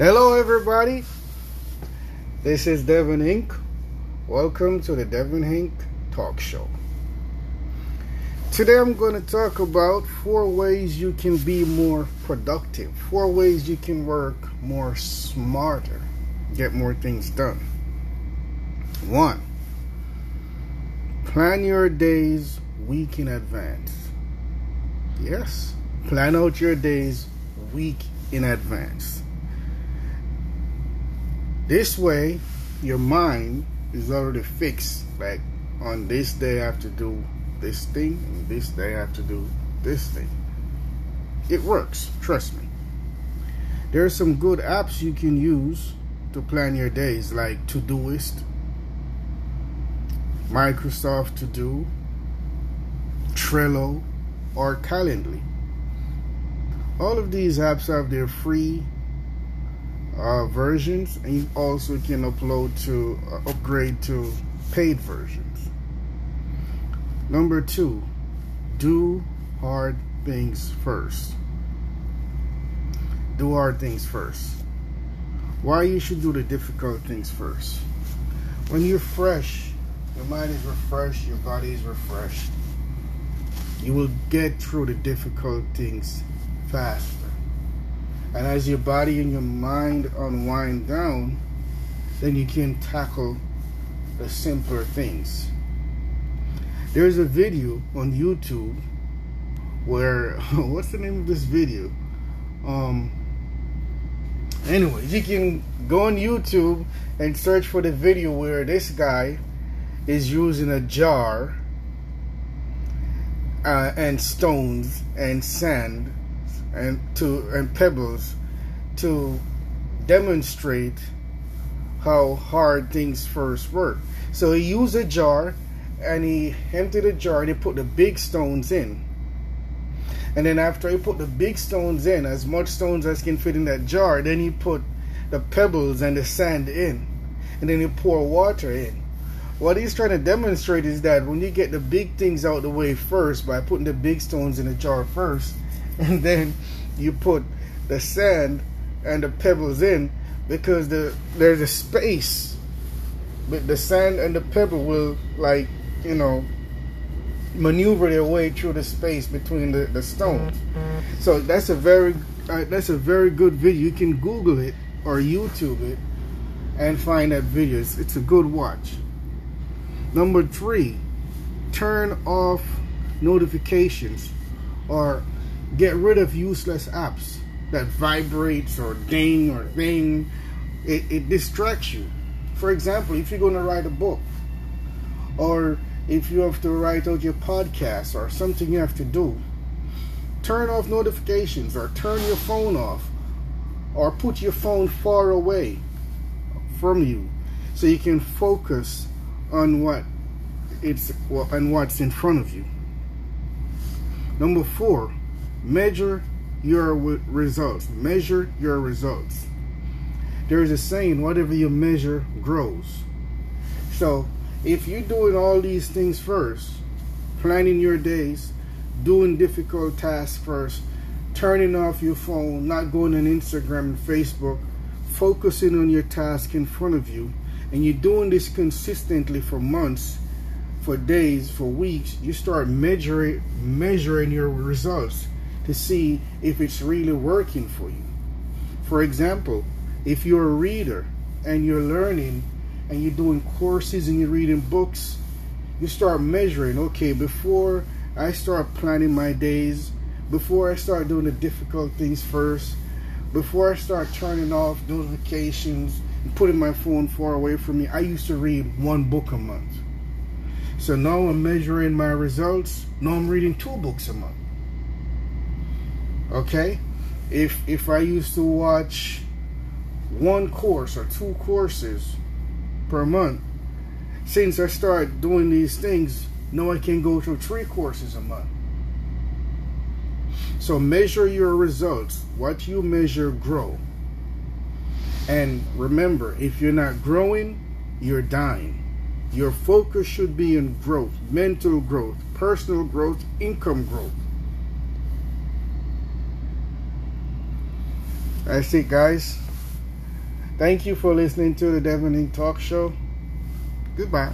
Hello, everybody. This is Devin Inc. Welcome to the Devin Inc. Talk Show. Today, I'm going to talk about four ways you can be more productive, four ways you can work more smarter, get more things done. One, plan your days week in advance. Yes, plan out your days week in advance. This way, your mind is already fixed. Like, on this day, I have to do this thing, and this day, I have to do this thing. It works, trust me. There are some good apps you can use to plan your days, like Todoist, Microsoft To Do, Trello, or Calendly. All of these apps have their free uh, versions, and you also can upload to uh, upgrade to paid versions. Number two, do hard things first. Do hard things first. Why you should do the difficult things first? When you're fresh, your mind is refreshed, your body is refreshed. You will get through the difficult things faster. And as your body and your mind unwind down, then you can tackle the simpler things. There's a video on YouTube where what's the name of this video? Um anyways, you can go on YouTube and search for the video where this guy is using a jar uh, and stones and sand and to and pebbles to demonstrate how hard things first work. So he used a jar and he emptied the jar and he put the big stones in. And then after he put the big stones in, as much stones as can fit in that jar, then he put the pebbles and the sand in. And then he pour water in. What he's trying to demonstrate is that when you get the big things out the way first by putting the big stones in the jar first, and then you put the sand and the pebbles in because the there's a space. But the sand and the pebble will like you know maneuver their way through the space between the, the stones. So that's a very uh, that's a very good video. You can google it or youtube it and find that video. It's, it's a good watch. Number three turn off notifications or get rid of useless apps that vibrates or ding or thing. It, it distracts you. For example, if you're going to write a book, or if you have to write out your podcast or something you have to do, turn off notifications or turn your phone off or put your phone far away from you so you can focus on what it's on what's in front of you. Number four, measure your results. Measure your results. There is a saying, whatever you measure grows. So if you're doing all these things first, planning your days, doing difficult tasks first, turning off your phone, not going on Instagram and Facebook, focusing on your task in front of you, and you're doing this consistently for months, for days, for weeks, you start measuring measuring your results to see if it's really working for you. For example, if you're a reader and you're learning and you're doing courses and you're reading books, you start measuring, okay, before I start planning my days, before I start doing the difficult things first, before I start turning off notifications and putting my phone far away from me, I used to read one book a month. So now I'm measuring my results. Now I'm reading two books a month okay? If if i used to watch one course or two courses per month since i started doing these things now i can go through three courses a month. So measure your results. What you measure grow. And remember if you're not growing you're dying. Your focus should be in growth mental growth personal growth income growth That's it, guys. Thank you for listening to the Devon Talk Show. Goodbye.